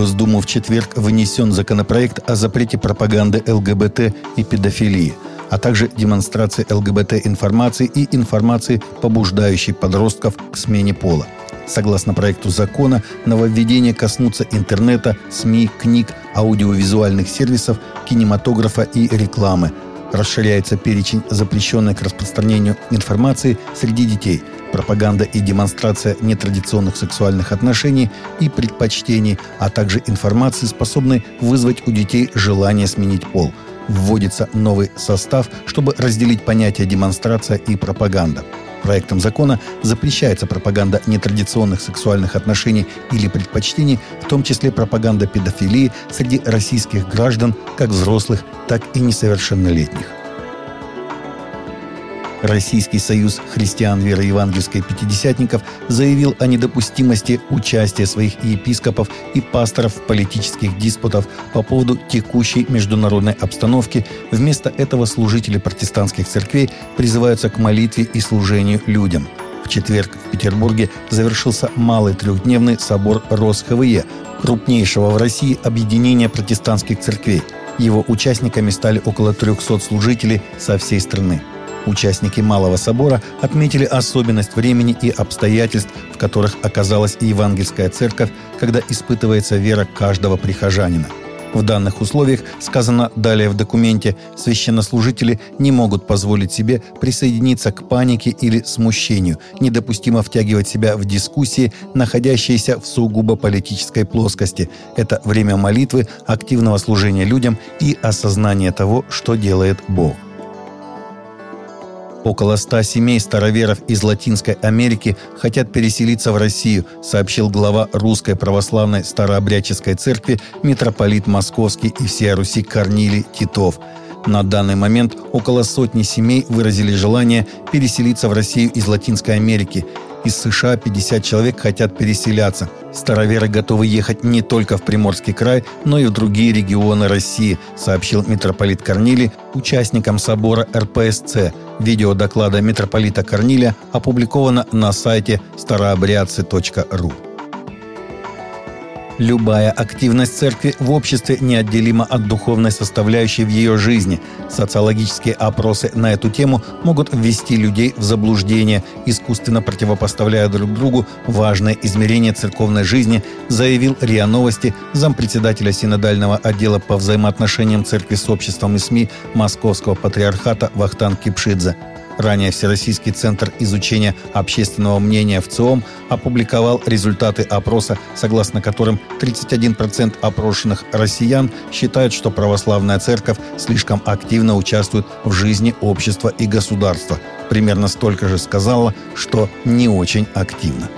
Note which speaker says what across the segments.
Speaker 1: Госдуму в четверг внесен законопроект о запрете пропаганды ЛГБТ и педофилии, а также демонстрации ЛГБТ-информации и информации, побуждающей подростков к смене пола. Согласно проекту закона, нововведения коснутся интернета, СМИ, книг, аудиовизуальных сервисов, кинематографа и рекламы. Расширяется перечень запрещенной к распространению информации среди детей – пропаганда и демонстрация нетрадиционных сексуальных отношений и предпочтений, а также информации, способной вызвать у детей желание сменить пол. Вводится новый состав, чтобы разделить понятия демонстрация и пропаганда. Проектом закона запрещается пропаганда нетрадиционных сексуальных отношений или предпочтений, в том числе пропаганда педофилии среди российских граждан, как взрослых, так и несовершеннолетних. Российский союз христиан веры евангельской пятидесятников заявил о недопустимости участия своих епископов и пасторов в политических диспутах по поводу текущей международной обстановки. Вместо этого служители протестантских церквей призываются к молитве и служению людям. В четверг в Петербурге завершился малый трехдневный собор РосХВЕ, крупнейшего в России объединения протестантских церквей. Его участниками стали около 300 служителей со всей страны. Участники Малого собора отметили особенность времени и обстоятельств, в которых оказалась и Евангельская церковь, когда испытывается вера каждого прихожанина. В данных условиях, сказано далее в документе, священнослужители не могут позволить себе присоединиться к панике или смущению, недопустимо втягивать себя в дискуссии, находящиеся в сугубо политической плоскости. Это время молитвы, активного служения людям и осознания того, что делает Бог. Около ста семей староверов из Латинской Америки хотят переселиться в Россию, сообщил глава Русской Православной Старообрядческой Церкви митрополит Московский и всея Руси Корнилий Титов. На данный момент около сотни семей выразили желание переселиться в Россию из Латинской Америки. Из США 50 человек хотят переселяться. Староверы готовы ехать не только в Приморский край, но и в другие регионы России, сообщил митрополит Корнилий участникам собора РПСЦ. Видео доклада митрополита Корнилия опубликовано на сайте старообрядцы.ру. Любая активность церкви в обществе неотделима от духовной составляющей в ее жизни. Социологические опросы на эту тему могут ввести людей в заблуждение, искусственно противопоставляя друг другу важное измерение церковной жизни, заявил РИА Новости зампредседателя синодального отдела по взаимоотношениям церкви с обществом и СМИ Московского патриархата Вахтан Кипшидзе. Ранее Всероссийский центр изучения общественного мнения в ЦИОМ опубликовал результаты опроса, согласно которым 31% опрошенных россиян считают, что православная церковь слишком активно участвует в жизни общества и государства. Примерно столько же сказала, что не очень активно.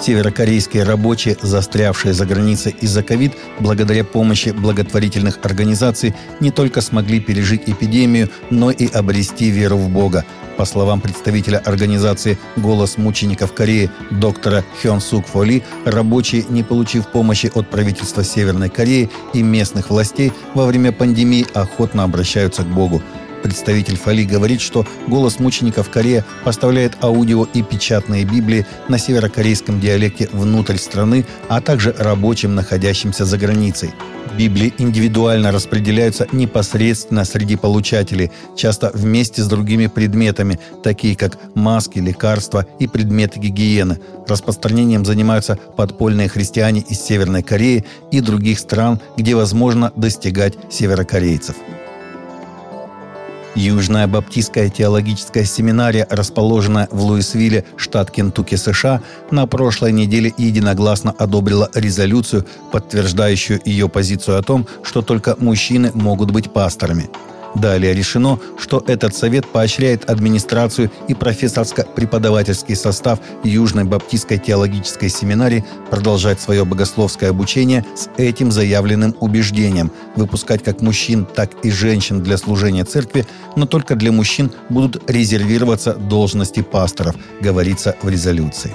Speaker 1: Северокорейские рабочие, застрявшие за границей из-за ковид, благодаря помощи благотворительных организаций, не только смогли пережить эпидемию, но и обрести веру в Бога. По словам представителя организации «Голос мучеников Кореи» доктора Хён Сук Фоли, рабочие, не получив помощи от правительства Северной Кореи и местных властей во время пандемии, охотно обращаются к Богу. Представитель Фали говорит, что «Голос мучеников Корея» поставляет аудио и печатные Библии на северокорейском диалекте внутрь страны, а также рабочим, находящимся за границей. Библии индивидуально распределяются непосредственно среди получателей, часто вместе с другими предметами, такие как маски, лекарства и предметы гигиены. Распространением занимаются подпольные христиане из Северной Кореи и других стран, где возможно достигать северокорейцев. Южная Баптистская теологическая семинария, расположенная в Луисвилле, штат Кентукки, США, на прошлой неделе единогласно одобрила резолюцию, подтверждающую ее позицию о том, что только мужчины могут быть пасторами. Далее решено, что этот совет поощряет администрацию и профессорско-преподавательский состав Южной Баптистской теологической семинарии продолжать свое богословское обучение с этим заявленным убеждением – выпускать как мужчин, так и женщин для служения церкви, но только для мужчин будут резервироваться должности пасторов, говорится в резолюции.